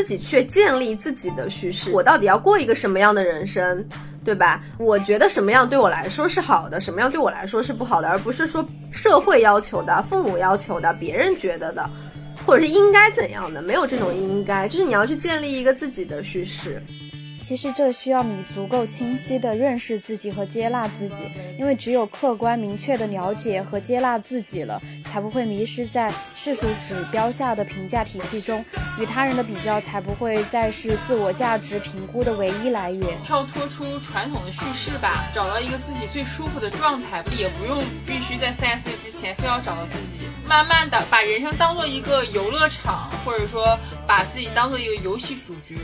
自己去建立自己的叙事，我到底要过一个什么样的人生，对吧？我觉得什么样对我来说是好的，什么样对我来说是不好的，而不是说社会要求的、父母要求的、别人觉得的，或者是应该怎样的，没有这种应该，就是你要去建立一个自己的叙事。其实这需要你足够清晰地认识自己和接纳自己，因为只有客观明确地了解和接纳自己了，才不会迷失在世俗指标下的评价体系中，与他人的比较才不会再是自我价值评估的唯一来源。跳脱出传统的叙事吧，找到一个自己最舒服的状态，也不用必须在三十岁之前非要找到自己，慢慢的把人生当做一个游乐场，或者说把自己当做一个游戏主角，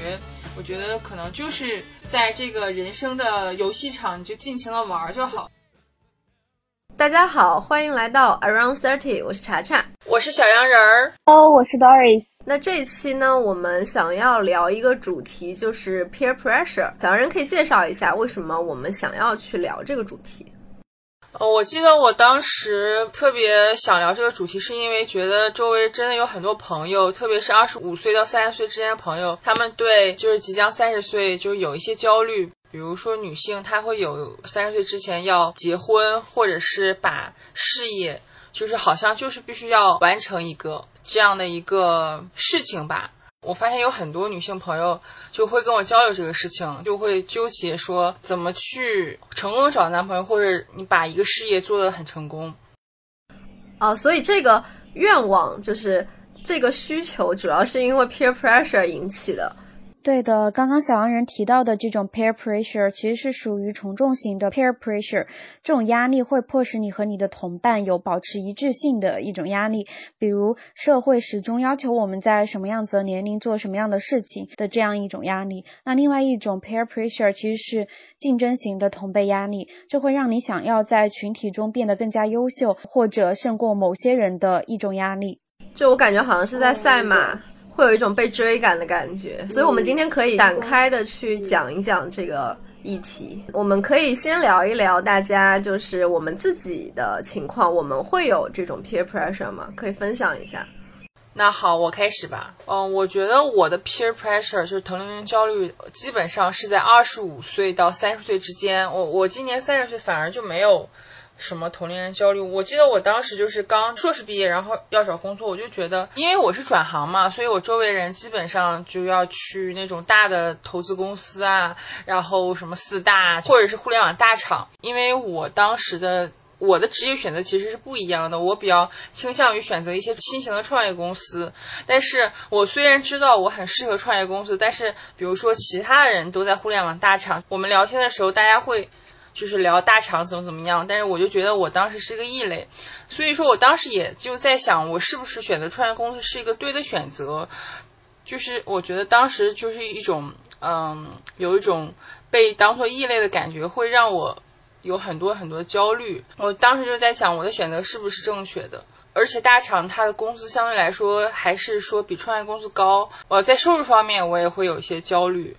我觉得可能就。就是在这个人生的游戏场，你就尽情的玩就好。大家好，欢迎来到 Around Thirty，我是查查，我是小羊人儿，哦，我是 Doris。那这一期呢，我们想要聊一个主题，就是 peer pressure。小羊人可以介绍一下，为什么我们想要去聊这个主题？呃，我记得我当时特别想聊这个主题，是因为觉得周围真的有很多朋友，特别是二十五岁到三十岁之间的朋友，他们对就是即将三十岁就有一些焦虑。比如说女性，她会有三十岁之前要结婚，或者是把事业，就是好像就是必须要完成一个这样的一个事情吧。我发现有很多女性朋友就会跟我交流这个事情，就会纠结说怎么去成功找男朋友，或者你把一个事业做得很成功。啊，所以这个愿望就是这个需求，主要是因为 peer pressure 引起的。对的，刚刚小洋人提到的这种 peer pressure 其实是属于从众型的 peer pressure，这种压力会迫使你和你的同伴有保持一致性的一种压力，比如社会始终要求我们在什么样子的年龄做什么样的事情的这样一种压力。那另外一种 peer pressure 其实是竞争型的同辈压力，这会让你想要在群体中变得更加优秀，或者胜过某些人的一种压力。就我感觉好像是在赛马。会有一种被追赶的感觉，所以我们今天可以展开的去讲一讲这个议题。我们可以先聊一聊大家就是我们自己的情况，我们会有这种 peer pressure 吗？可以分享一下。那好，我开始吧。嗯，我觉得我的 peer pressure 就是同龄人焦虑，基本上是在二十五岁到三十岁之间。我我今年三十岁，反而就没有。什么同龄人焦虑？我记得我当时就是刚硕士毕业，然后要找工作，我就觉得，因为我是转行嘛，所以我周围人基本上就要去那种大的投资公司啊，然后什么四大或者是互联网大厂。因为我当时的我的职业选择其实是不一样的，我比较倾向于选择一些新型的创业公司。但是我虽然知道我很适合创业公司，但是比如说其他的人都在互联网大厂，我们聊天的时候大家会。就是聊大厂怎么怎么样，但是我就觉得我当时是个异类，所以说我当时也就在想，我是不是选择创业公司是一个对的选择？就是我觉得当时就是一种，嗯，有一种被当做异类的感觉，会让我有很多很多焦虑。我当时就在想，我的选择是不是正确的？而且大厂它的工资相对来说还是说比创业公司高，我在收入方面我也会有一些焦虑，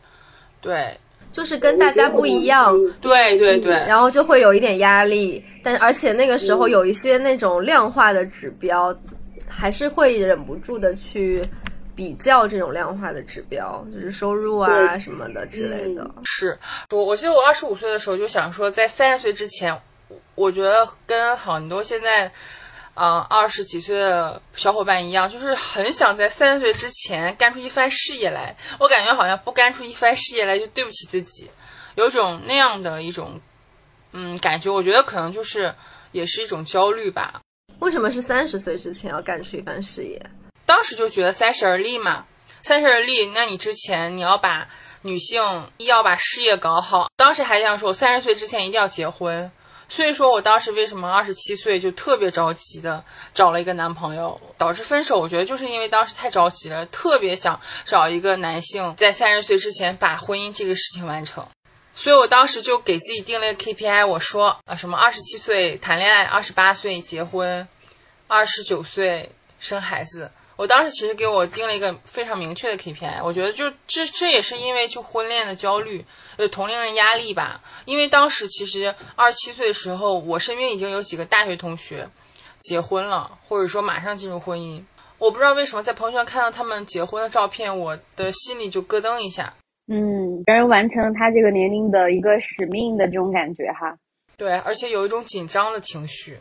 对。就是跟大家不一样，对对对，然后就会有一点压力，但而且那个时候有一些那种量化的指标，还是会忍不住的去比较这种量化的指标，就是收入啊什么的之类的。是我我记得我二十五岁的时候就想说，在三十岁之前，我觉得跟很多现在。嗯，二十几岁的小伙伴一样，就是很想在三十岁之前干出一番事业来。我感觉好像不干出一番事业来就对不起自己，有种那样的一种嗯感觉。我觉得可能就是也是一种焦虑吧。为什么是三十岁之前要干出一番事业？当时就觉得三十而立嘛，三十而立，那你之前你要把女性要把事业搞好。当时还想说，三十岁之前一定要结婚。所以说我当时为什么二十七岁就特别着急的找了一个男朋友，导致分手？我觉得就是因为当时太着急了，特别想找一个男性在三十岁之前把婚姻这个事情完成。所以我当时就给自己定了个 KPI，我说啊什么二十七岁谈恋爱，二十八岁结婚，二十九岁生孩子。我当时其实给我定了一个非常明确的 KPI，我觉得就这这也是因为就婚恋的焦虑，呃同龄人压力吧。因为当时其实二十七岁的时候，我身边已经有几个大学同学结婚了，或者说马上进入婚姻。我不知道为什么在朋友圈看到他们结婚的照片，我的心里就咯噔一下。嗯，别人完成他这个年龄的一个使命的这种感觉哈。对，而且有一种紧张的情绪。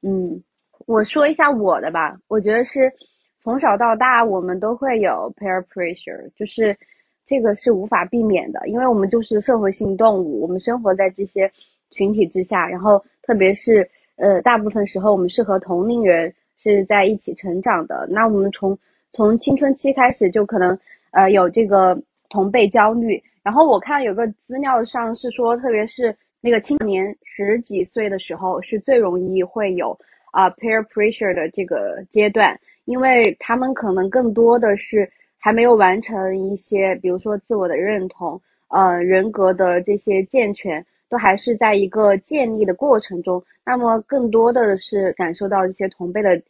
嗯，我说一下我的吧，我觉得是从小到大我们都会有 peer pressure，就是这个是无法避免的，因为我们就是社会性动物，我们生活在这些群体之下，然后特别是呃大部分时候我们是和同龄人是在一起成长的，那我们从从青春期开始就可能呃有这个同辈焦虑，然后我看有个资料上是说，特别是。那个青年十几岁的时候是最容易会有啊 peer pressure 的这个阶段，因为他们可能更多的是还没有完成一些，比如说自我的认同，呃人格的这些健全，都还是在一个建立的过程中。那么更多的是感受到一些同辈的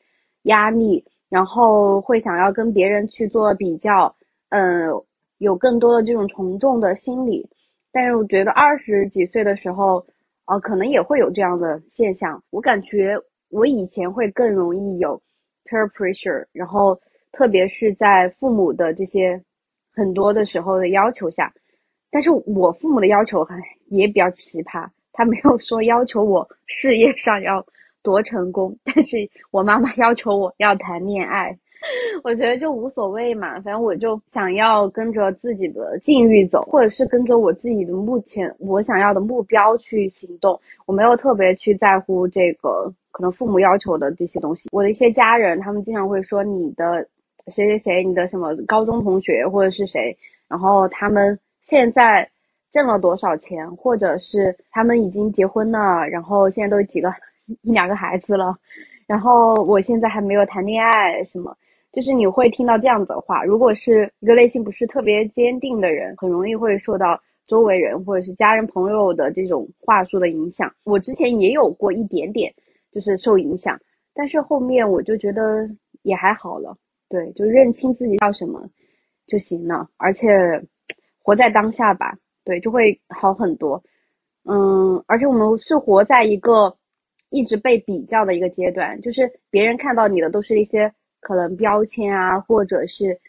压力，然后会想要跟别人去做比较，嗯，有更多的这种从众的心理。但是我觉得二十几岁的时候，呃，可能也会有这样的现象。我感觉我以前会更容易有 peer pressure，然后特别是在父母的这些很多的时候的要求下。但是我父母的要求还也比较奇葩，他没有说要求我事业上要多成功，但是我妈妈要求我要谈恋爱。我觉得就无所谓嘛，反正我就想要跟着自己的境遇走，或者是跟着我自己的目前我想要的目标去行动。我没有特别去在乎这个可能父母要求的这些东西。我的一些家人，他们经常会说你的谁谁谁，你的什么高中同学或者是谁，然后他们现在挣了多少钱，或者是他们已经结婚了，然后现在都几个 一两个孩子了，然后我现在还没有谈恋爱什么。就是你会听到这样子的话，如果是一个内心不是特别坚定的人，很容易会受到周围人或者是家人朋友的这种话术的影响。我之前也有过一点点，就是受影响，但是后面我就觉得也还好了，对，就认清自己要什么就行了，而且活在当下吧，对，就会好很多。嗯，而且我们是活在一个一直被比较的一个阶段，就是别人看到你的都是一些。可能标签啊，或者是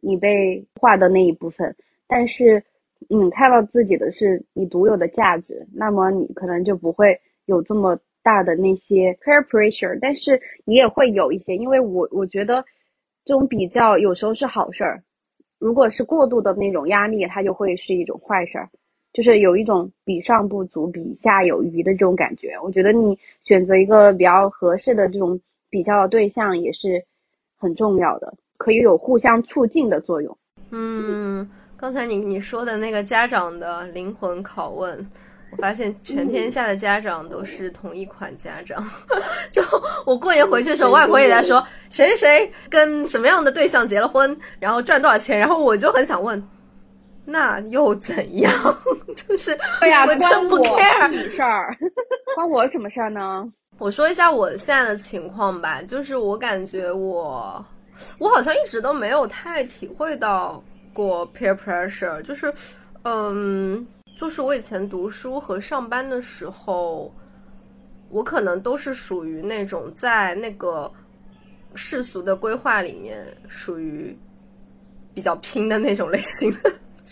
你被画的那一部分，但是你看到自己的是你独有的价值，那么你可能就不会有这么大的那些 peer pressure，但是你也会有一些，因为我我觉得这种比较有时候是好事儿，如果是过度的那种压力，它就会是一种坏事儿，就是有一种比上不足，比下有余的这种感觉。我觉得你选择一个比较合适的这种比较的对象也是。很重要的，可以有互相促进的作用。嗯，刚才你你说的那个家长的灵魂拷问，我发现全天下的家长都是同一款家长。就我过年回去的时候，外婆也在说谁谁谁跟什么样的对象结了婚，然后赚多少钱，然后我就很想问，那又怎样？就是对呀，我真不 care 事儿，关我什么事儿呢？我说一下我现在的情况吧，就是我感觉我，我好像一直都没有太体会到过 peer pressure，就是，嗯，就是我以前读书和上班的时候，我可能都是属于那种在那个世俗的规划里面属于比较拼的那种类型，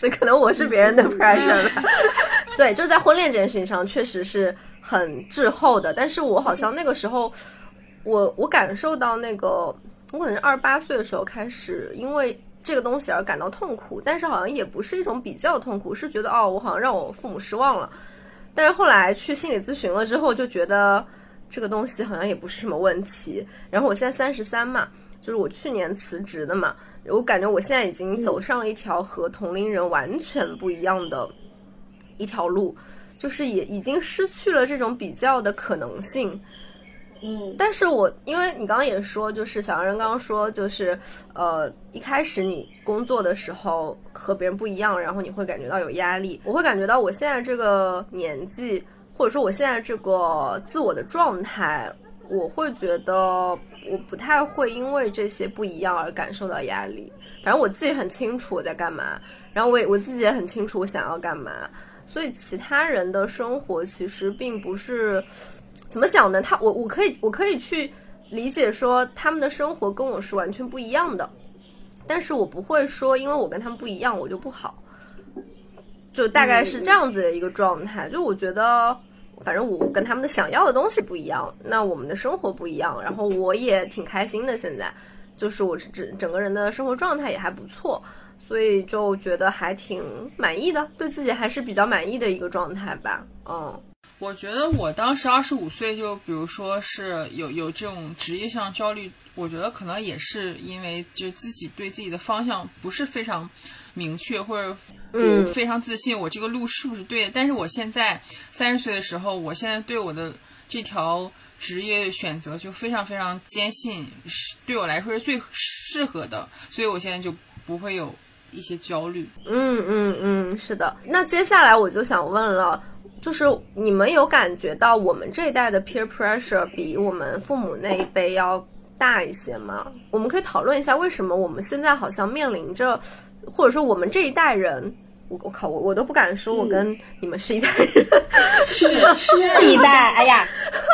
所以可能我是别人的 pressure 对，就在婚恋这件事情上，确实是。很滞后的，但是我好像那个时候，我我感受到那个，我可能是二十八岁的时候开始，因为这个东西而感到痛苦，但是好像也不是一种比较痛苦，是觉得哦，我好像让我父母失望了。但是后来去心理咨询了之后，就觉得这个东西好像也不是什么问题。然后我现在三十三嘛，就是我去年辞职的嘛，我感觉我现在已经走上了一条和同龄人完全不一样的一条路。就是也已经失去了这种比较的可能性，嗯，但是我因为你刚刚也说，就是小杨人刚刚说，就是呃一开始你工作的时候和别人不一样，然后你会感觉到有压力。我会感觉到我现在这个年纪，或者说我现在这个自我的状态，我会觉得我不太会因为这些不一样而感受到压力。反正我自己很清楚我在干嘛，然后我也我自己也很清楚我想要干嘛。所以其他人的生活其实并不是怎么讲呢？他我我可以我可以去理解说他们的生活跟我是完全不一样的，但是我不会说因为我跟他们不一样我就不好，就大概是这样子的一个状态。就我觉得，反正我跟他们的想要的东西不一样，那我们的生活不一样，然后我也挺开心的。现在就是我整整个人的生活状态也还不错。所以就觉得还挺满意的，对自己还是比较满意的一个状态吧。嗯，我觉得我当时二十五岁，就比如说是有有这种职业上焦虑，我觉得可能也是因为就自己对自己的方向不是非常明确，或者嗯非常自信，我这个路是不是对的？但是我现在三十岁的时候，我现在对我的这条职业选择就非常非常坚信，是对我来说是最适合的，所以我现在就不会有。一些焦虑，嗯嗯嗯，是的。那接下来我就想问了，就是你们有感觉到我们这一代的 peer pressure 比我们父母那一辈要大一些吗？我们可以讨论一下，为什么我们现在好像面临着，或者说我们这一代人，我我靠，我我都不敢说我跟你们是一代人，是是一代，哎呀，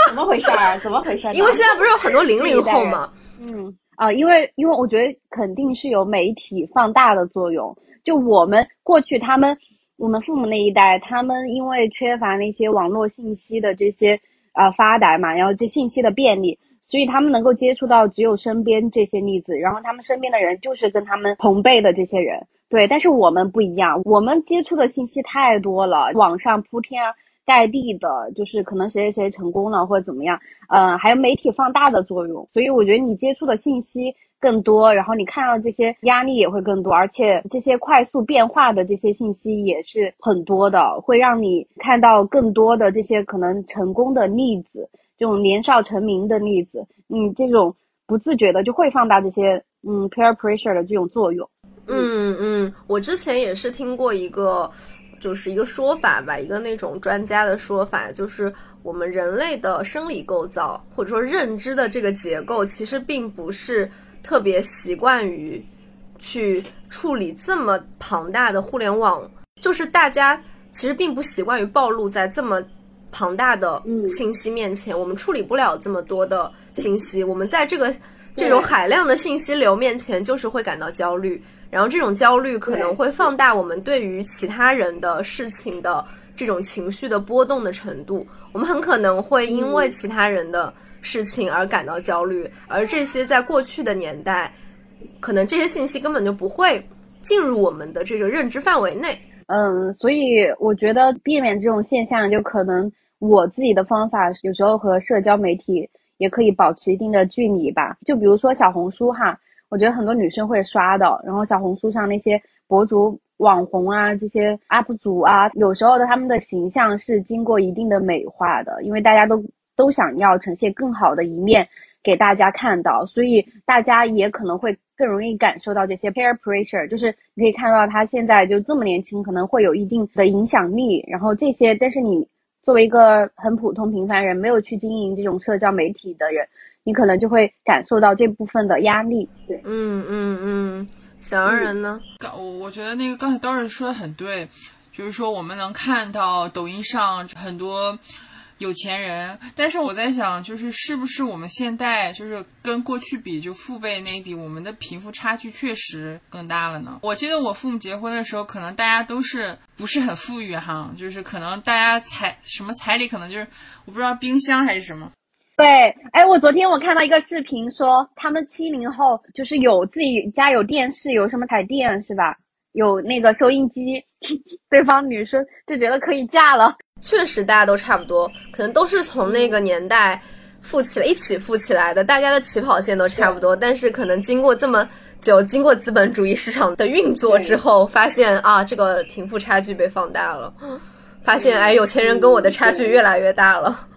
怎么回事儿？怎么回事儿？因为现在不是有很多零零后吗？嗯。啊，因为因为我觉得肯定是有媒体放大的作用。就我们过去他们，我们父母那一代，他们因为缺乏那些网络信息的这些啊发达嘛，然后这信息的便利，所以他们能够接触到只有身边这些例子，然后他们身边的人就是跟他们同辈的这些人。对，但是我们不一样，我们接触的信息太多了，网上铺天。盖地的，就是可能谁谁谁成功了或者怎么样，嗯，还有媒体放大的作用，所以我觉得你接触的信息更多，然后你看到这些压力也会更多，而且这些快速变化的这些信息也是很多的，会让你看到更多的这些可能成功的例子，这种年少成名的例子，嗯，这种不自觉的就会放大这些嗯 peer pressure 的这种作用。嗯嗯，我之前也是听过一个。就是一个说法吧，一个那种专家的说法，就是我们人类的生理构造或者说认知的这个结构，其实并不是特别习惯于去处理这么庞大的互联网，就是大家其实并不习惯于暴露在这么庞大的信息面前，我们处理不了这么多的信息，我们在这个这种海量的信息流面前，就是会感到焦虑。然后这种焦虑可能会放大我们对于其他人的事情的这种情绪的波动的程度。我们很可能会因为其他人的事情而感到焦虑，而这些在过去的年代，可能这些信息根本就不会进入我们的这个认知范围内。嗯，所以我觉得避免这种现象，就可能我自己的方法有时候和社交媒体也可以保持一定的距离吧。就比如说小红书哈。我觉得很多女生会刷的，然后小红书上那些博主、网红啊，这些 UP 主啊，有时候的他们的形象是经过一定的美化的，因为大家都都想要呈现更好的一面给大家看到，所以大家也可能会更容易感受到这些 peer pressure，就是你可以看到他现在就这么年轻，可能会有一定的影响力，然后这些，但是你作为一个很普通平凡人，没有去经营这种社交媒体的人。你可能就会感受到这部分的压力，对，嗯嗯嗯，小洋人呢？刚我我觉得那个刚才刀人说的很对，就是说我们能看到抖音上很多有钱人，但是我在想，就是是不是我们现代就是跟过去比，就父辈那一比，我们的贫富差距确实更大了呢？我记得我父母结婚的时候，可能大家都是不是很富裕哈，就是可能大家彩什么彩礼，可能就是我不知道冰箱还是什么。对，哎，我昨天我看到一个视频，说他们七零后就是有自己家有电视，有什么台电是吧？有那个收音机，对方女生就觉得可以嫁了。确实，大家都差不多，可能都是从那个年代富起来，一起富起来的，大家的起跑线都差不多。但是可能经过这么久，经过资本主义市场的运作之后，发现啊，这个贫富差距被放大了，发现哎，有钱人跟我的差距越来越大了。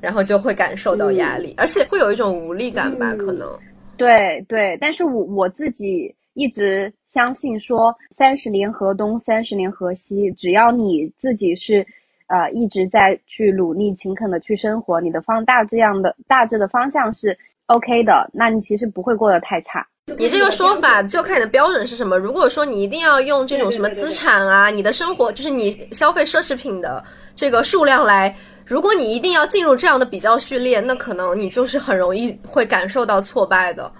然后就会感受到压力，而且会有一种无力感吧？可能，对对，但是我我自己一直相信说，三十年河东，三十年河西，只要你自己是，呃，一直在去努力、勤恳的去生活，你的方大这样的大致的方向是 OK 的，那你其实不会过得太差。你这个说法就看你的标准是什么。如果说你一定要用这种什么资产啊，你的生活就是你消费奢侈品的这个数量来，如果你一定要进入这样的比较序列，那可能你就是很容易会感受到挫败的。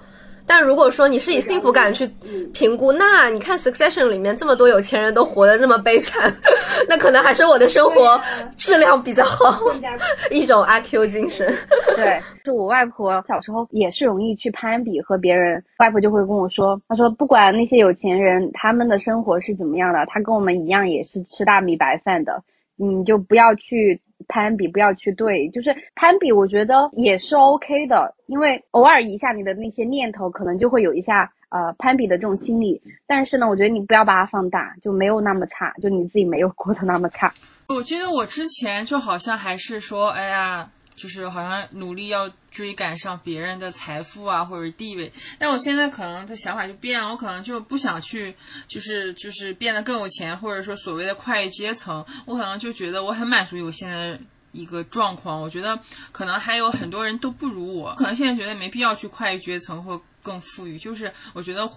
但如果说你是以幸福感去评估，那你看《Succession》里面这么多有钱人都活得那么悲惨，那可能还是我的生活质量比较好，一种阿 Q 精神。对，就我外婆小时候也是容易去攀比和别人，外婆就会跟我说，她说不管那些有钱人他们的生活是怎么样的，他跟我们一样也是吃大米白饭的，你就不要去。攀比不要去对，就是攀比，我觉得也是 OK 的，因为偶尔一下你的那些念头，可能就会有一下呃攀比的这种心理。但是呢，我觉得你不要把它放大，就没有那么差，就你自己没有过得那么差。我觉得我之前就好像还是说，哎呀。就是好像努力要追赶上别人的财富啊，或者地位。但我现在可能的想法就变了，我可能就不想去，就是就是变得更有钱，或者说所谓的跨越阶层。我可能就觉得我很满足于我现在一个状况。我觉得可能还有很多人都不如我，可能现在觉得没必要去跨越阶层或更富裕。就是我觉得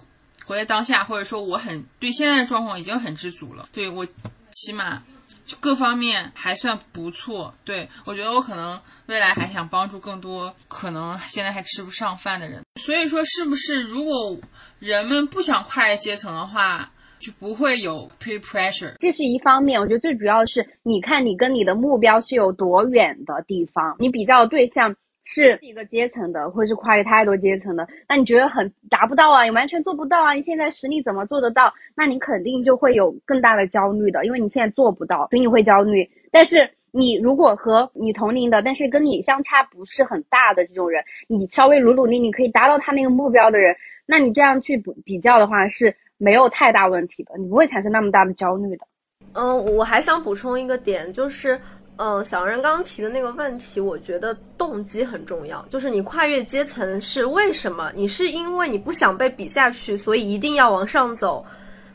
活在当下，或者说我很对现在的状况已经很知足了。对我起码。就各方面还算不错，对我觉得我可能未来还想帮助更多可能现在还吃不上饭的人，所以说是不是如果人们不想跨越阶层的话，就不会有 peer pressure？这是一方面，我觉得最主要是你看你跟你的目标是有多远的地方，你比较对象。是一个阶层的，或者是跨越太多阶层的，那你觉得很达不到啊？你完全做不到啊？你现在实力怎么做得到？那你肯定就会有更大的焦虑的，因为你现在做不到，所以你会焦虑。但是你如果和你同龄的，但是跟你相差不是很大的这种人，你稍微努努力，你可以达到他那个目标的人，那你这样去比比较的话是没有太大问题的，你不会产生那么大的焦虑的。嗯，我还想补充一个点，就是。嗯，小人刚刚提的那个问题，我觉得动机很重要。就是你跨越阶层是为什么？你是因为你不想被比下去，所以一定要往上走，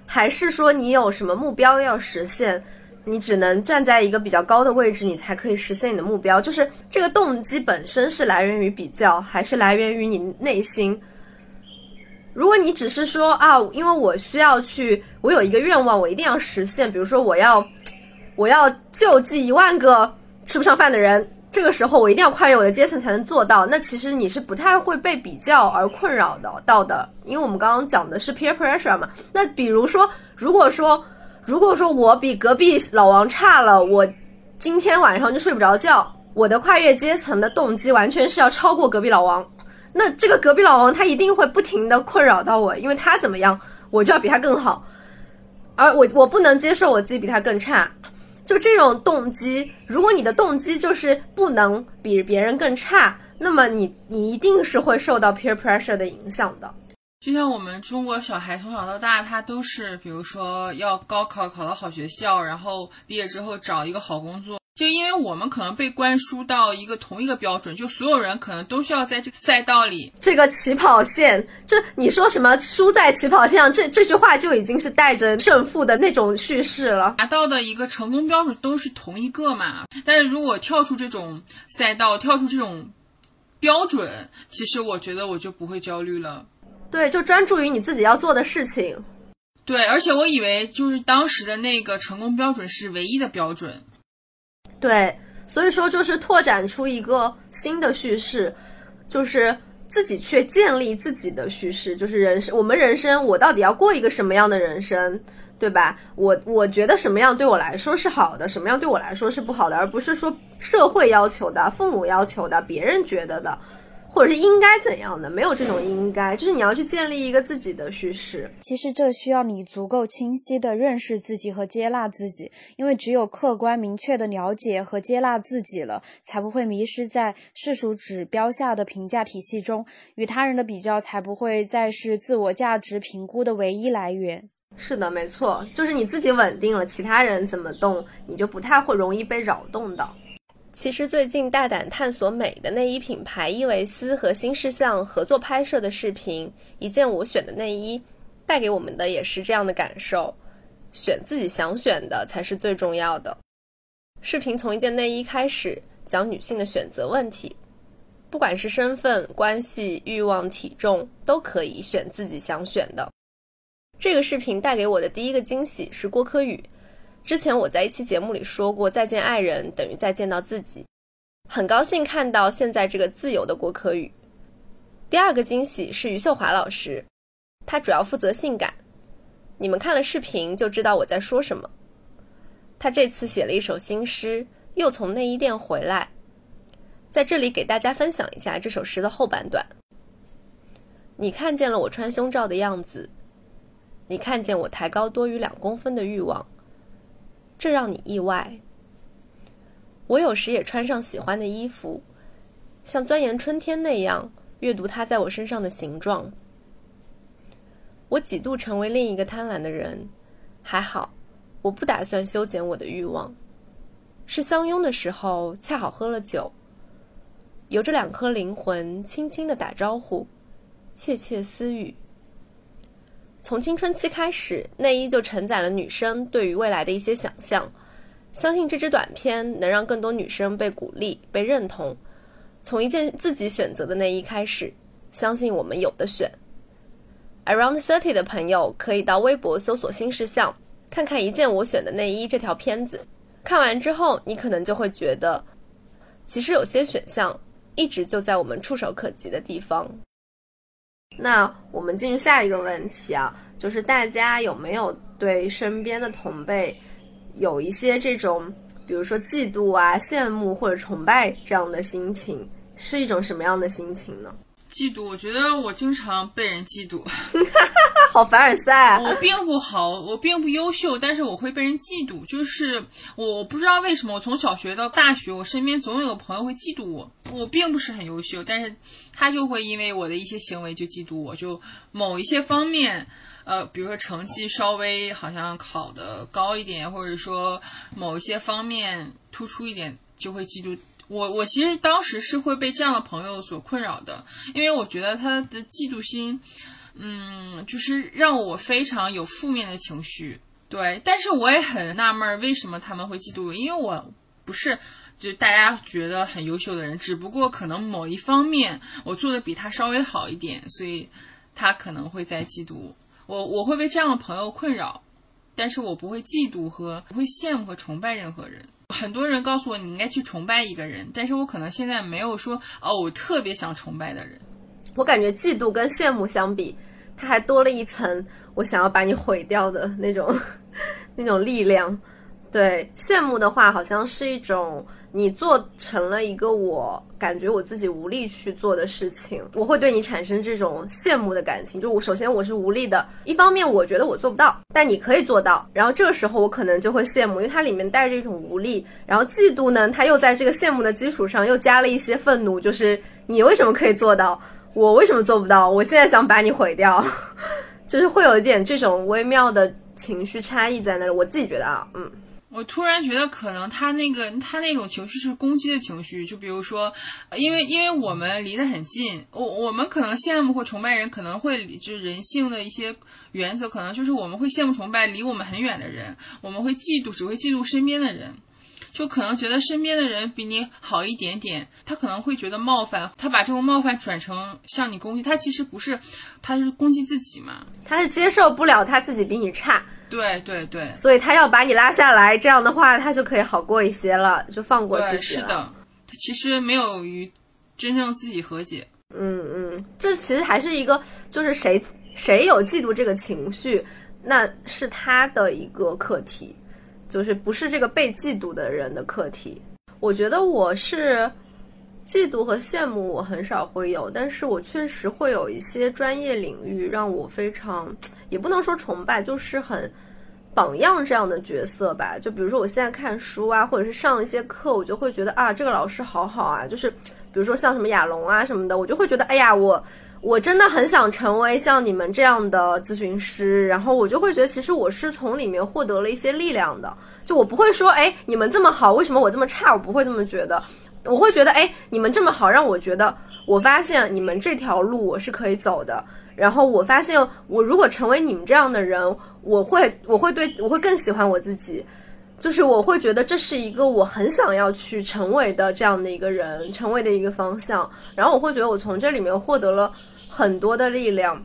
还是说你有什么目标要实现？你只能站在一个比较高的位置，你才可以实现你的目标。就是这个动机本身是来源于比较，还是来源于你内心？如果你只是说啊，因为我需要去，我有一个愿望，我一定要实现，比如说我要。我要救济一万个吃不上饭的人，这个时候我一定要跨越我的阶层才能做到。那其实你是不太会被比较而困扰的到的，因为我们刚刚讲的是 peer pressure 嘛。那比如说，如果说，如果说我比隔壁老王差了，我今天晚上就睡不着觉。我的跨越阶层的动机完全是要超过隔壁老王。那这个隔壁老王他一定会不停的困扰到我，因为他怎么样，我就要比他更好，而我我不能接受我自己比他更差。就这种动机，如果你的动机就是不能比别人更差，那么你你一定是会受到 peer pressure 的影响的。就像我们中国小孩从小到大，他都是比如说要高考考到好学校，然后毕业之后找一个好工作。就因为我们可能被灌输到一个同一个标准，就所有人可能都需要在这个赛道里，这个起跑线，就你说什么输在起跑线上，这这句话就已经是带着胜负的那种叙事了。达到的一个成功标准都是同一个嘛？但是如果跳出这种赛道，跳出这种标准，其实我觉得我就不会焦虑了。对，就专注于你自己要做的事情。对，而且我以为就是当时的那个成功标准是唯一的标准。对，所以说就是拓展出一个新的叙事，就是自己去建立自己的叙事，就是人生，我们人生，我到底要过一个什么样的人生，对吧？我我觉得什么样对我来说是好的，什么样对我来说是不好的，而不是说社会要求的、父母要求的、别人觉得的。或者是应该怎样的？没有这种应该，就是你要去建立一个自己的叙事。其实这需要你足够清晰的认识自己和接纳自己，因为只有客观明确的了解和接纳自己了，才不会迷失在世俗指标下的评价体系中，与他人的比较才不会再是自我价值评估的唯一来源。是的，没错，就是你自己稳定了，其他人怎么动，你就不太会容易被扰动的。其实最近大胆探索美的内衣品牌伊维斯和新事项合作拍摄的视频，一件我选的内衣，带给我们的也是这样的感受：选自己想选的才是最重要的。视频从一件内衣开始，讲女性的选择问题。不管是身份、关系、欲望、体重，都可以选自己想选的。这个视频带给我的第一个惊喜是郭柯宇。之前我在一期节目里说过，再见爱人等于再见到自己。很高兴看到现在这个自由的郭柯宇。第二个惊喜是余秀华老师，她主要负责性感。你们看了视频就知道我在说什么。她这次写了一首新诗，又从内衣店回来，在这里给大家分享一下这首诗的后半段。你看见了我穿胸罩的样子，你看见我抬高多于两公分的欲望，这让你意外。我有时也穿上喜欢的衣服，像钻研春天那样阅读它在我身上的形状。我几度成为另一个贪婪的人，还好，我不打算修剪我的欲望。是相拥的时候，恰好喝了酒，由着两颗灵魂轻轻的打招呼，窃窃私语。从青春期开始，内衣就承载了女生对于未来的一些想象。相信这支短片能让更多女生被鼓励、被认同。从一件自己选择的内衣开始，相信我们有的选。Around Thirty 的朋友可以到微博搜索“新事项”，看看一件我选的内衣这条片子。看完之后，你可能就会觉得，其实有些选项一直就在我们触手可及的地方。那我们进入下一个问题啊，就是大家有没有对身边的同辈？有一些这种，比如说嫉妒啊、羡慕或者崇拜这样的心情，是一种什么样的心情呢？嫉妒，我觉得我经常被人嫉妒，好凡尔赛。我并不好，我并不优秀，但是我会被人嫉妒。就是我我不知道为什么，我从小学到大学，我身边总有个朋友会嫉妒我。我并不是很优秀，但是他就会因为我的一些行为就嫉妒我，就某一些方面。呃，比如说成绩稍微好像考的高一点，或者说某一些方面突出一点，就会嫉妒我。我其实当时是会被这样的朋友所困扰的，因为我觉得他的嫉妒心，嗯，就是让我非常有负面的情绪。对，但是我也很纳闷，为什么他们会嫉妒我？因为我不是就大家觉得很优秀的人，只不过可能某一方面我做的比他稍微好一点，所以他可能会在嫉妒。我我会被这样的朋友困扰，但是我不会嫉妒和不会羡慕和崇拜任何人。很多人告诉我你应该去崇拜一个人，但是我可能现在没有说哦，我特别想崇拜的人。我感觉嫉妒跟羡慕相比，它还多了一层我想要把你毁掉的那种 那种力量。对，羡慕的话好像是一种。你做成了一个我感觉我自己无力去做的事情，我会对你产生这种羡慕的感情。就我首先我是无力的，一方面我觉得我做不到，但你可以做到。然后这个时候我可能就会羡慕，因为它里面带着一种无力。然后嫉妒呢，它又在这个羡慕的基础上又加了一些愤怒，就是你为什么可以做到，我为什么做不到？我现在想把你毁掉，就是会有一点这种微妙的情绪差异在那里。我自己觉得啊，嗯。我突然觉得，可能他那个他那种情绪是攻击的情绪，就比如说，因为因为我们离得很近，我我们可能羡慕或崇拜人，可能会就是人性的一些原则，可能就是我们会羡慕崇拜离我们很远的人，我们会嫉妒，只会嫉妒身边的人。就可能觉得身边的人比你好一点点，他可能会觉得冒犯，他把这种冒犯转成向你攻击，他其实不是，他是攻击自己嘛，他是接受不了他自己比你差，对对对，所以他要把你拉下来，这样的话他就可以好过一些了，就放过自己了。是的，他其实没有与真正自己和解。嗯嗯，这其实还是一个，就是谁谁有嫉妒这个情绪，那是他的一个课题。就是不是这个被嫉妒的人的课题。我觉得我是嫉妒和羡慕，我很少会有，但是我确实会有一些专业领域让我非常，也不能说崇拜，就是很榜样这样的角色吧。就比如说我现在看书啊，或者是上一些课，我就会觉得啊，这个老师好好啊。就是比如说像什么亚龙啊什么的，我就会觉得，哎呀，我。我真的很想成为像你们这样的咨询师，然后我就会觉得，其实我是从里面获得了一些力量的。就我不会说，哎，你们这么好，为什么我这么差？我不会这么觉得。我会觉得，哎，你们这么好，让我觉得，我发现你们这条路我是可以走的。然后我发现，我如果成为你们这样的人，我会，我会对我会更喜欢我自己。就是我会觉得这是一个我很想要去成为的这样的一个人，成为的一个方向。然后我会觉得我从这里面获得了很多的力量。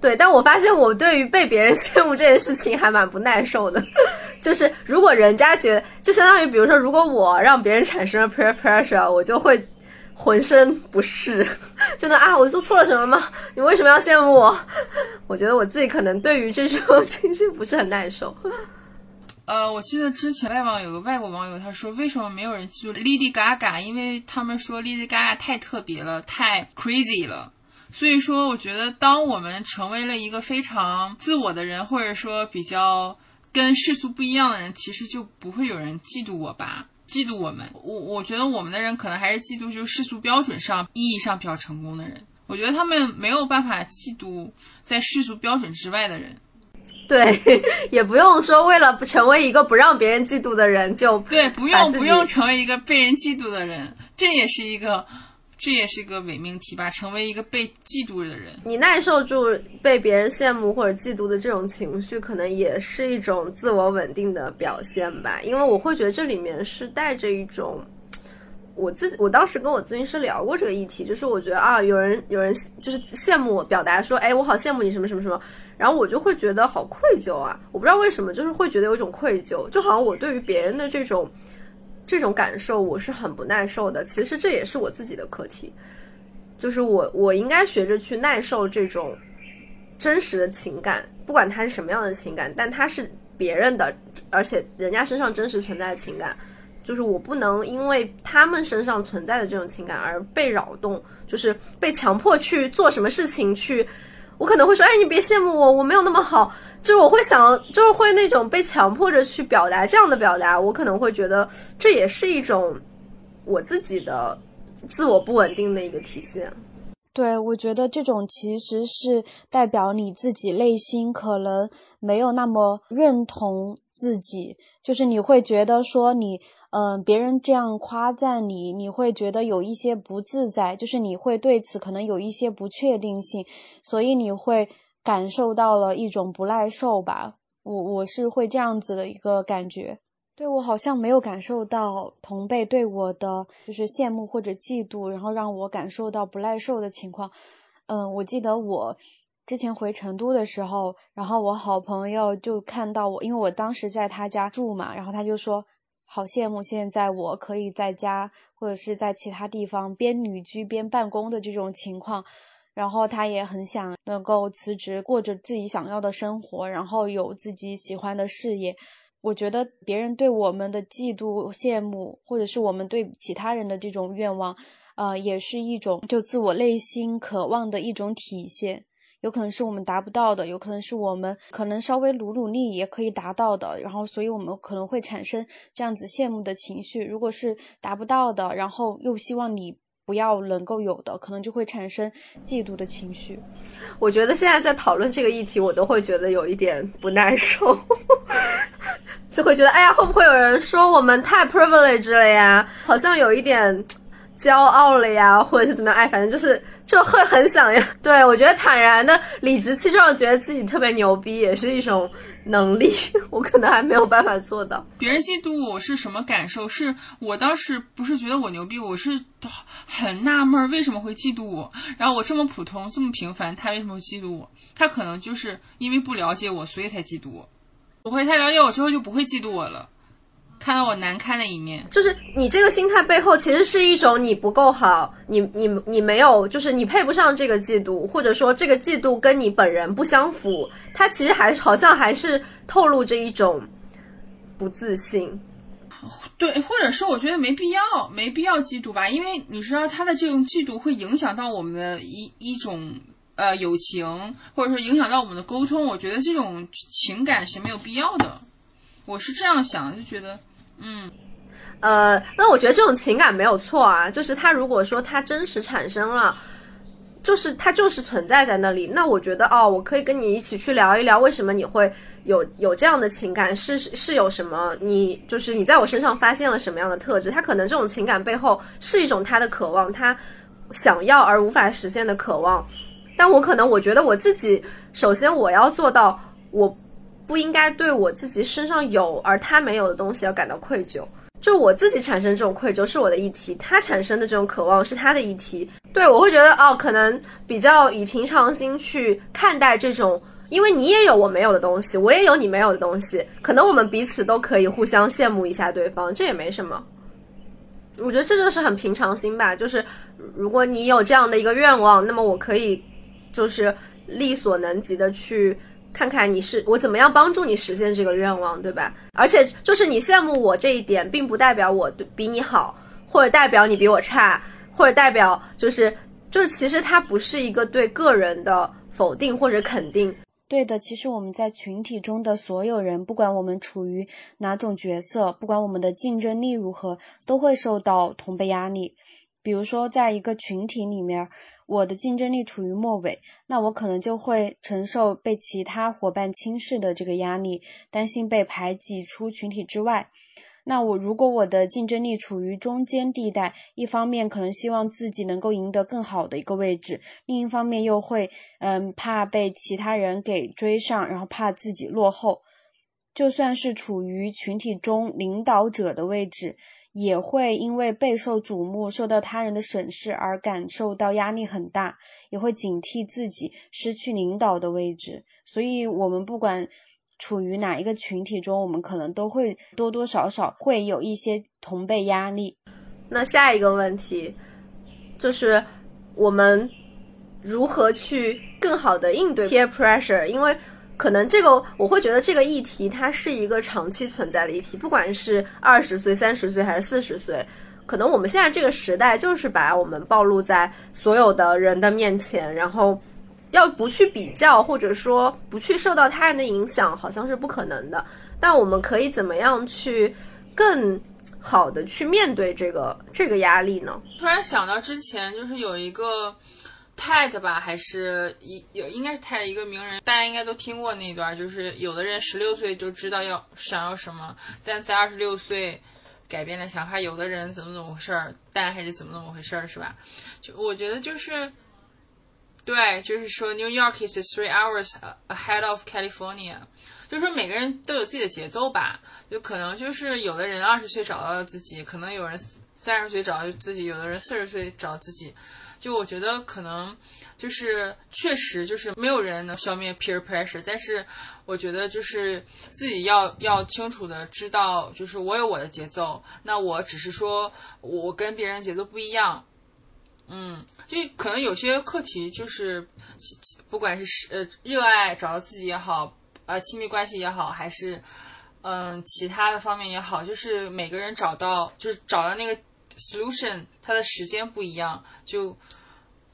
对，但我发现我对于被别人 羡慕这件事情还蛮不耐受的。就是如果人家觉得，就相当于比如说，如果我让别人产生了 peer pressure，我就会浑身不适，就那啊，我做错了什么吗？你为什么要羡慕我？我觉得我自己可能对于这种情绪不是很耐受。呃，我记得之前外网有个外国网友他说，为什么没有人记住 Lady Gaga？因为他们说 Lady Gaga 太特别了，太 crazy 了。所以说，我觉得当我们成为了一个非常自我的人，或者说比较跟世俗不一样的人，其实就不会有人嫉妒我吧？嫉妒我们？我我觉得我们的人可能还是嫉妒就是世俗标准上意义上比较成功的人。我觉得他们没有办法嫉妒在世俗标准之外的人。对，也不用说为了不成为一个不让别人嫉妒的人就对，不用不用成为一个被人嫉妒的人，这也是一个这也是一个伪命题吧，成为一个被嫉妒的人。你耐受住被别人羡慕或者嫉妒的这种情绪，可能也是一种自我稳定的表现吧。因为我会觉得这里面是带着一种，我自己我当时跟我咨询师聊过这个议题，就是我觉得啊，有人有人就是羡慕我，表达说，哎，我好羡慕你什么什么什么。然后我就会觉得好愧疚啊！我不知道为什么，就是会觉得有一种愧疚，就好像我对于别人的这种这种感受，我是很不耐受的。其实这也是我自己的课题，就是我我应该学着去耐受这种真实的情感，不管它是什么样的情感，但它是别人的，而且人家身上真实存在的情感，就是我不能因为他们身上存在的这种情感而被扰动，就是被强迫去做什么事情去。我可能会说，哎，你别羡慕我，我没有那么好。就是我会想，就是会那种被强迫着去表达这样的表达，我可能会觉得这也是一种我自己的自我不稳定的一个体现。对，我觉得这种其实是代表你自己内心可能没有那么认同自己，就是你会觉得说你，嗯，别人这样夸赞你，你会觉得有一些不自在，就是你会对此可能有一些不确定性，所以你会感受到了一种不耐受吧。我我是会这样子的一个感觉。对我好像没有感受到同辈对我的就是羡慕或者嫉妒，然后让我感受到不耐受的情况。嗯，我记得我之前回成都的时候，然后我好朋友就看到我，因为我当时在他家住嘛，然后他就说好羡慕现在我可以在家或者是在其他地方边旅居边办公的这种情况，然后他也很想能够辞职过着自己想要的生活，然后有自己喜欢的事业。我觉得别人对我们的嫉妒、羡慕，或者是我们对其他人的这种愿望，呃，也是一种就自我内心渴望的一种体现。有可能是我们达不到的，有可能是我们可能稍微努努力也可以达到的。然后，所以我们可能会产生这样子羡慕的情绪。如果是达不到的，然后又希望你。不要能够有的，可能就会产生嫉妒的情绪。我觉得现在在讨论这个议题，我都会觉得有一点不耐受，就会觉得，哎呀，会不会有人说我们太 privileged 了呀？好像有一点。骄傲了呀，或者是怎么样？哎，反正就是就会很想要。对我觉得坦然的、理直气壮觉得自己特别牛逼，也是一种能力。我可能还没有办法做到。别人嫉妒我是什么感受？是我当时不是觉得我牛逼，我是很纳闷为什么会嫉妒我。然后我这么普通、这么平凡，他为什么会嫉妒我？他可能就是因为不了解我，所以才嫉妒我。不会，他了解我之后就不会嫉妒我了。看到我难堪的一面，就是你这个心态背后，其实是一种你不够好，你你你没有，就是你配不上这个嫉妒，或者说这个嫉妒跟你本人不相符，它其实还好像还是透露着一种不自信。对，或者是我觉得没必要，没必要嫉妒吧，因为你知道他的这种嫉妒会影响到我们的一一种呃友情，或者说影响到我们的沟通，我觉得这种情感是没有必要的。我是这样想，就觉得。嗯，呃，那我觉得这种情感没有错啊，就是他如果说他真实产生了，就是他就是存在在那里，那我觉得哦，我可以跟你一起去聊一聊，为什么你会有有这样的情感，是是有什么？你就是你在我身上发现了什么样的特质？他可能这种情感背后是一种他的渴望，他想要而无法实现的渴望，但我可能我觉得我自己首先我要做到我。不应该对我自己身上有而他没有的东西要感到愧疚。就我自己产生这种愧疚是我的议题，他产生的这种渴望是他的议题。对我会觉得哦，可能比较以平常心去看待这种，因为你也有我没有的东西，我也有你没有的东西，可能我们彼此都可以互相羡慕一下对方，这也没什么。我觉得这就是很平常心吧，就是如果你有这样的一个愿望，那么我可以就是力所能及的去。看看你是我怎么样帮助你实现这个愿望，对吧？而且就是你羡慕我这一点，并不代表我比你好，或者代表你比我差，或者代表就是就是其实它不是一个对个人的否定或者肯定。对的，其实我们在群体中的所有人，不管我们处于哪种角色，不管我们的竞争力如何，都会受到同辈压力。比如说，在一个群体里面。我的竞争力处于末尾，那我可能就会承受被其他伙伴轻视的这个压力，担心被排挤出群体之外。那我如果我的竞争力处于中间地带，一方面可能希望自己能够赢得更好的一个位置，另一方面又会嗯怕被其他人给追上，然后怕自己落后。就算是处于群体中领导者的位置。也会因为备受瞩目、受到他人的审视而感受到压力很大，也会警惕自己失去领导的位置。所以，我们不管处于哪一个群体中，我们可能都会多多少少会有一些同辈压力。那下一个问题就是我们如何去更好的应对 peer pressure？因为可能这个我会觉得这个议题它是一个长期存在的议题，不管是二十岁、三十岁还是四十岁，可能我们现在这个时代就是把我们暴露在所有的人的面前，然后要不去比较或者说不去受到他人的影响，好像是不可能的。但我们可以怎么样去更好的去面对这个这个压力呢？突然想到之前就是有一个。TED 吧，还是一有应该是 TED 一个名人，大家应该都听过那一段，就是有的人十六岁就知道要想要什么，但在二十六岁改变了想法，有的人怎么怎么回事儿，但还是怎么怎么回事儿，是吧？就我觉得就是，对，就是说 New York is three hours ahead of California，就是说每个人都有自己的节奏吧，就可能就是有的人二十岁找到了自己，可能有人三十岁找到自己，有的人四十岁找自己。就我觉得可能就是确实就是没有人能消灭 peer pressure，但是我觉得就是自己要要清楚的知道，就是我有我的节奏，那我只是说我跟别人节奏不一样，嗯，就可能有些课题就是不管是是呃热爱找到自己也好，呃亲密关系也好，还是嗯其他的方面也好，就是每个人找到就是找到那个。Solution 它的时间不一样，就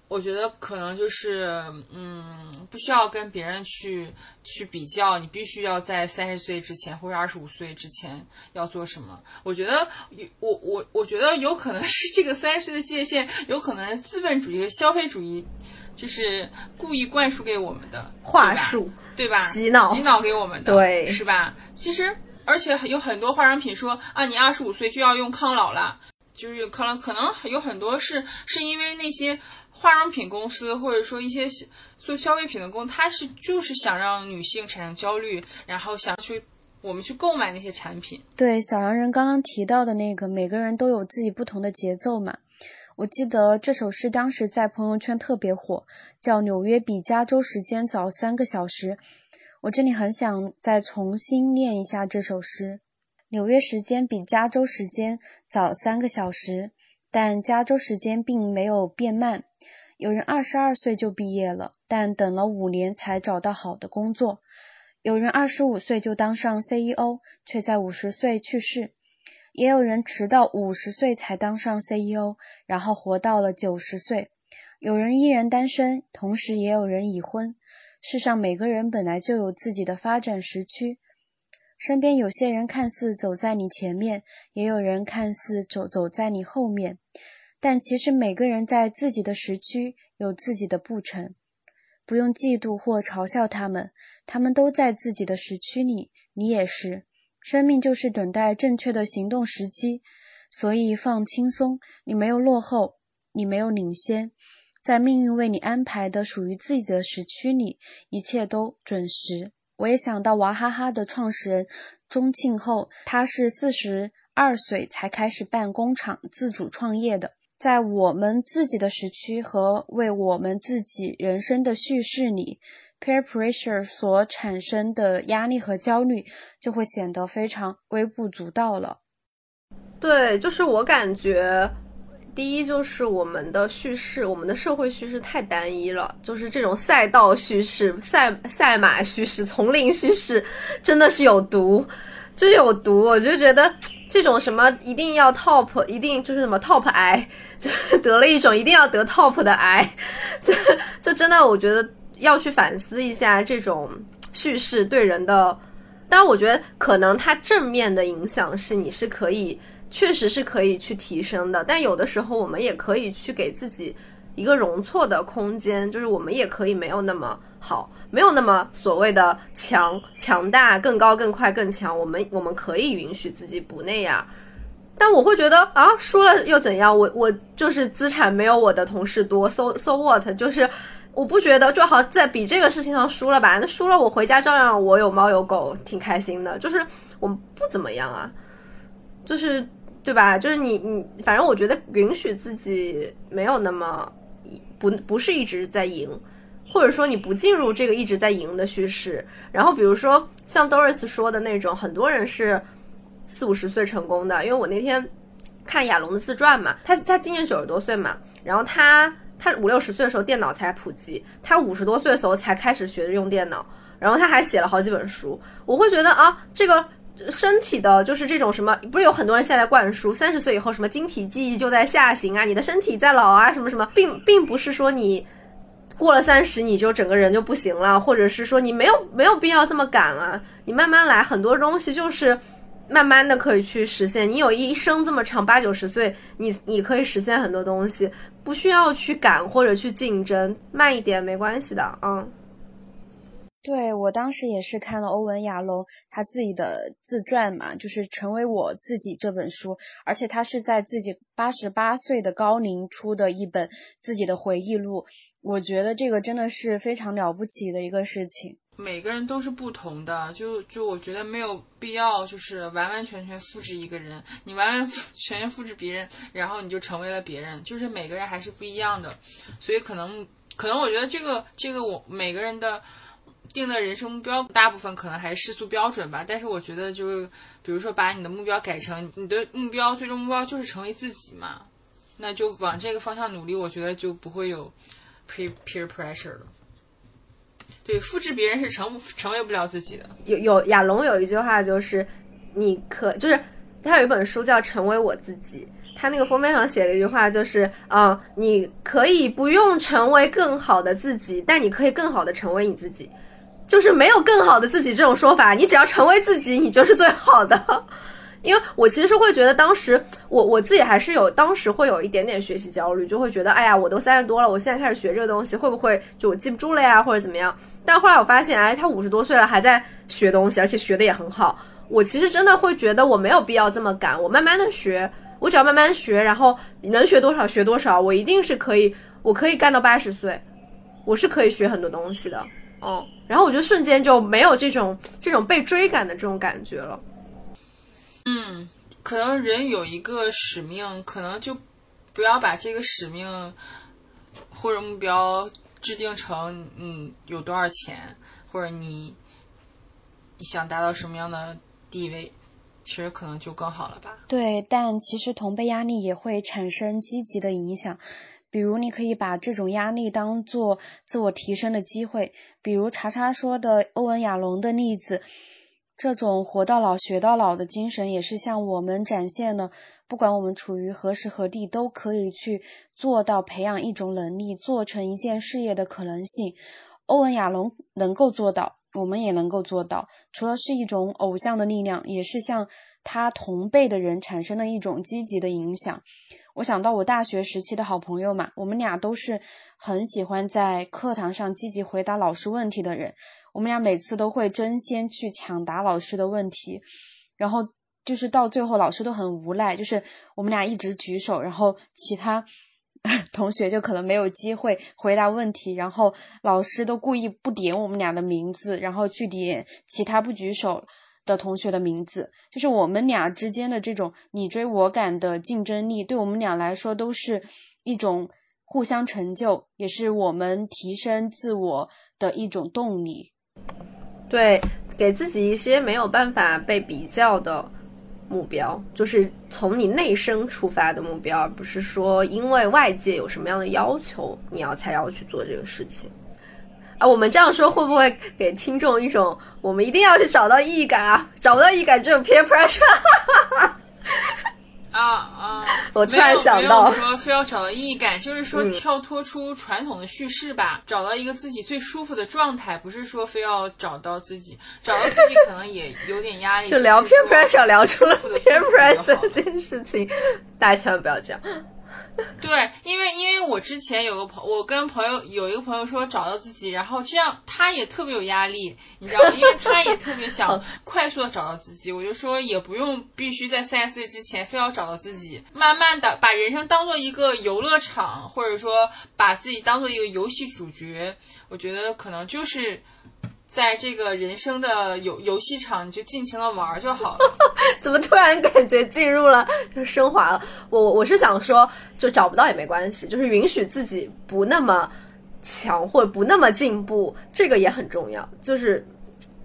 我觉得可能就是嗯，不需要跟别人去去比较，你必须要在三十岁之前或者二十五岁之前要做什么。我觉得我我我觉得有可能是这个三十岁的界限，有可能是资本主义和消费主义就是故意灌输给我们的话术，对吧？洗脑洗脑给我们的，对，是吧？其实而且有很多化妆品说啊，你二十五岁就要用抗老了。就是可能可能有很多是是因为那些化妆品公司或者说一些做消费品的公司，他是就是想让女性产生焦虑，然后想去我们去购买那些产品。对小洋人刚刚提到的那个，每个人都有自己不同的节奏嘛。我记得这首诗当时在朋友圈特别火，叫《纽约比加州时间早三个小时》。我这里很想再重新念一下这首诗。纽约时间比加州时间早三个小时，但加州时间并没有变慢。有人二十二岁就毕业了，但等了五年才找到好的工作；有人二十五岁就当上 CEO，却在五十岁去世；也有人迟到五十岁才当上 CEO，然后活到了九十岁；有人依然单身，同时也有人已婚。世上每个人本来就有自己的发展时区。身边有些人看似走在你前面，也有人看似走走在你后面，但其实每个人在自己的时区有自己的步程，不用嫉妒或嘲笑他们，他们都在自己的时区里，你也是。生命就是等待正确的行动时机，所以放轻松，你没有落后，你没有领先，在命运为你安排的属于自己的时区里，一切都准时。我也想到娃哈哈的创始人钟庆后，他是四十二岁才开始办工厂、自主创业的。在我们自己的时区和为我们自己人生的叙事里，peer pressure 所产生的压力和焦虑就会显得非常微不足道了。对，就是我感觉，第一就是我们的叙事，我们的社会叙事太单一了，就是这种赛道叙事、赛赛马叙事、丛林叙事，真的是有毒，就是有毒。我就觉得。这种什么一定要 top，一定就是什么 top 癌，就得了一种一定要得 top 的癌，这这真的我觉得要去反思一下这种叙事对人的。当然，我觉得可能它正面的影响是你是可以，确实是可以去提升的。但有的时候我们也可以去给自己一个容错的空间，就是我们也可以没有那么好。没有那么所谓的强强大、更高、更快、更强，我们我们可以允许自己不那样，但我会觉得啊，输了又怎样？我我就是资产没有我的同事多，so so what？就是我不觉得，就好在比这个事情上输了吧？那输了我回家照样我有猫有狗，挺开心的。就是我们不怎么样啊，就是对吧？就是你你，反正我觉得允许自己没有那么不不是一直在赢。或者说你不进入这个一直在赢的叙事，然后比如说像 Doris 说的那种，很多人是四五十岁成功的。因为我那天看亚龙的自传嘛，他他今年九十多岁嘛，然后他他五六十岁的时候电脑才普及，他五十多岁的时候才开始学着用电脑，然后他还写了好几本书。我会觉得啊，这个身体的就是这种什么，不是有很多人现在灌输三十岁以后什么晶体记忆就在下行啊，你的身体在老啊，什么什么，并并不是说你。过了三十，你就整个人就不行了，或者是说你没有没有必要这么赶啊，你慢慢来，很多东西就是慢慢的可以去实现。你有一生这么长，八九十岁，你你可以实现很多东西，不需要去赶或者去竞争，慢一点没关系的，嗯。对我当时也是看了欧文亚龙他自己的自传嘛，就是《成为我自己》这本书，而且他是在自己八十八岁的高龄出的一本自己的回忆录。我觉得这个真的是非常了不起的一个事情。每个人都是不同的，就就我觉得没有必要就是完完全全复制一个人，你完完全全复制别人，然后你就成为了别人，就是每个人还是不一样的，所以可能可能我觉得这个这个我每个人的。定的人生目标大部分可能还是世俗标准吧，但是我觉得就是，比如说把你的目标改成你的目标，最终目标就是成为自己嘛，那就往这个方向努力，我觉得就不会有 peer peer pressure 了。对，复制别人是成成为不了自己的。有有亚龙有一句话就是，你可就是他有一本书叫《成为我自己》，他那个封面上写了一句话就是，嗯，你可以不用成为更好的自己，但你可以更好的成为你自己。就是没有更好的自己这种说法，你只要成为自己，你就是最好的。因为我其实会觉得，当时我我自己还是有，当时会有一点点学习焦虑，就会觉得，哎呀，我都三十多了，我现在开始学这个东西，会不会就我记不住了呀，或者怎么样？但后来我发现，哎，他五十多岁了，还在学东西，而且学的也很好。我其实真的会觉得，我没有必要这么赶，我慢慢的学，我只要慢慢学，然后能学多少学多少，我一定是可以，我可以干到八十岁，我是可以学很多东西的。哦，然后我就瞬间就没有这种这种被追赶的这种感觉了。嗯，可能人有一个使命，可能就不要把这个使命或者目标制定成你有多少钱，或者你你想达到什么样的地位，其实可能就更好了吧。对，但其实同辈压力也会产生积极的影响。比如，你可以把这种压力当做自我提升的机会。比如查查说的欧文亚龙的例子，这种活到老学到老的精神，也是向我们展现了，不管我们处于何时何地，都可以去做到培养一种能力，做成一件事业的可能性。欧文亚龙能够做到，我们也能够做到。除了是一种偶像的力量，也是向他同辈的人产生了一种积极的影响。我想到我大学时期的好朋友嘛，我们俩都是很喜欢在课堂上积极回答老师问题的人。我们俩每次都会争先去抢答老师的问题，然后就是到最后老师都很无奈，就是我们俩一直举手，然后其他 同学就可能没有机会回答问题，然后老师都故意不点我们俩的名字，然后去点其他不举手的同学的名字。就是我们俩之间的这种你追我赶的竞争力，对我们俩来说都是一种互相成就，也是我们提升自我的一种动力。对，给自己一些没有办法被比较的。目标就是从你内生出发的目标，而不是说因为外界有什么样的要求，你要才要去做这个事情。啊，我们这样说会不会给听众一种我们一定要去找到意义感啊？找不到意义感只有 peer pressure。啊啊！我突然想到，说非要找到意义感，就是说跳脱出传统的叙事吧，找到一个自己最舒服的状态，不是说非要找到自己，找到自己可能也有点压力。就聊 peer pressure 聊出了 peer pressure 这件事情，大家千万不要这样。对，因为因为我之前有个朋，我跟朋友有一个朋友说找到自己，然后这样他也特别有压力，你知道吗？因为他也特别想 快速的找到自己，我就说也不用必须在三十岁之前非要找到自己，慢慢的把人生当做一个游乐场，或者说把自己当做一个游戏主角，我觉得可能就是。在这个人生的游游戏场，你就尽情的玩就好了。怎么突然感觉进入了升华了？我我是想说，就找不到也没关系，就是允许自己不那么强或者不那么进步，这个也很重要。就是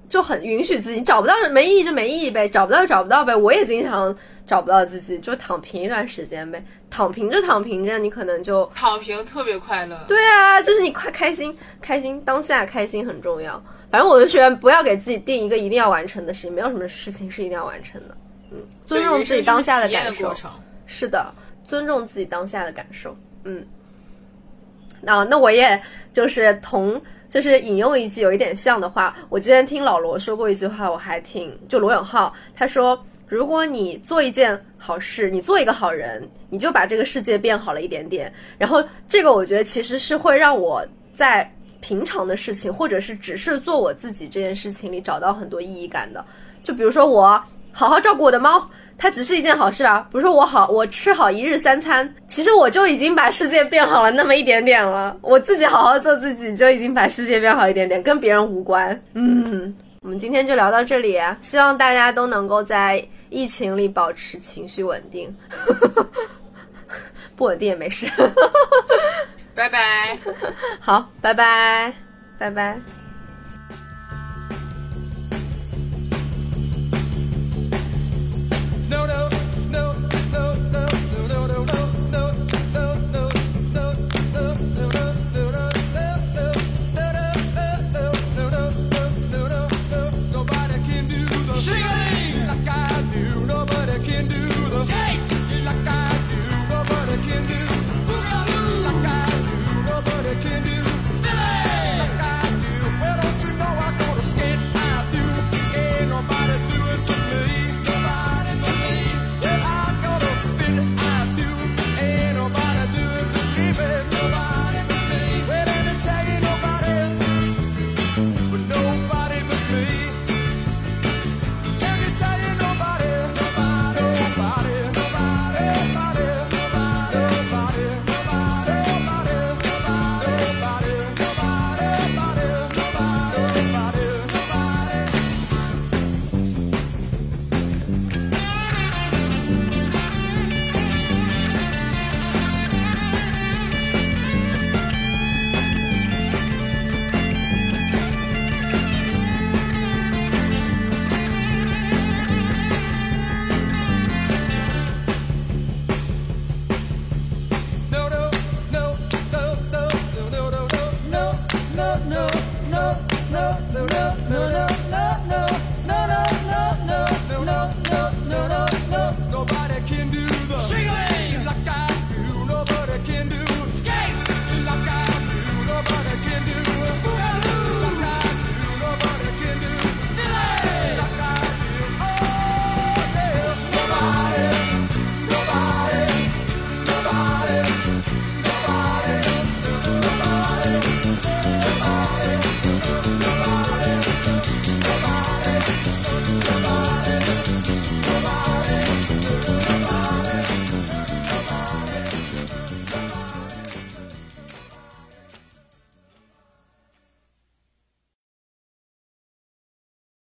就很允许自己找不到没意义就没意义呗，找不到就找不到呗。我也经常找不到自己，就躺平一段时间呗。躺平着躺平着，你可能就躺平特别快乐。对啊，就是你快开心开心当下开心很重要。反正我就觉得不要给自己定一个一定要完成的事情，没有什么事情是一定要完成的。嗯，尊重自己当下的感受。是的，尊重自己当下的感受。嗯，那那我也就是同就是引用一句有一点像的话，我之前听老罗说过一句话，我还挺就罗永浩他说，如果你做一件好事，你做一个好人，你就把这个世界变好了一点点。然后这个我觉得其实是会让我在。平常的事情，或者是只是做我自己这件事情里找到很多意义感的，就比如说我好好照顾我的猫，它只是一件好事啊。比如说我好，我吃好一日三餐，其实我就已经把世界变好了那么一点点了。我自己好好做自己，就已经把世界变好一点点，跟别人无关。嗯，我们今天就聊到这里，希望大家都能够在疫情里保持情绪稳定，不稳定也没事。拜拜，好，拜拜，拜拜。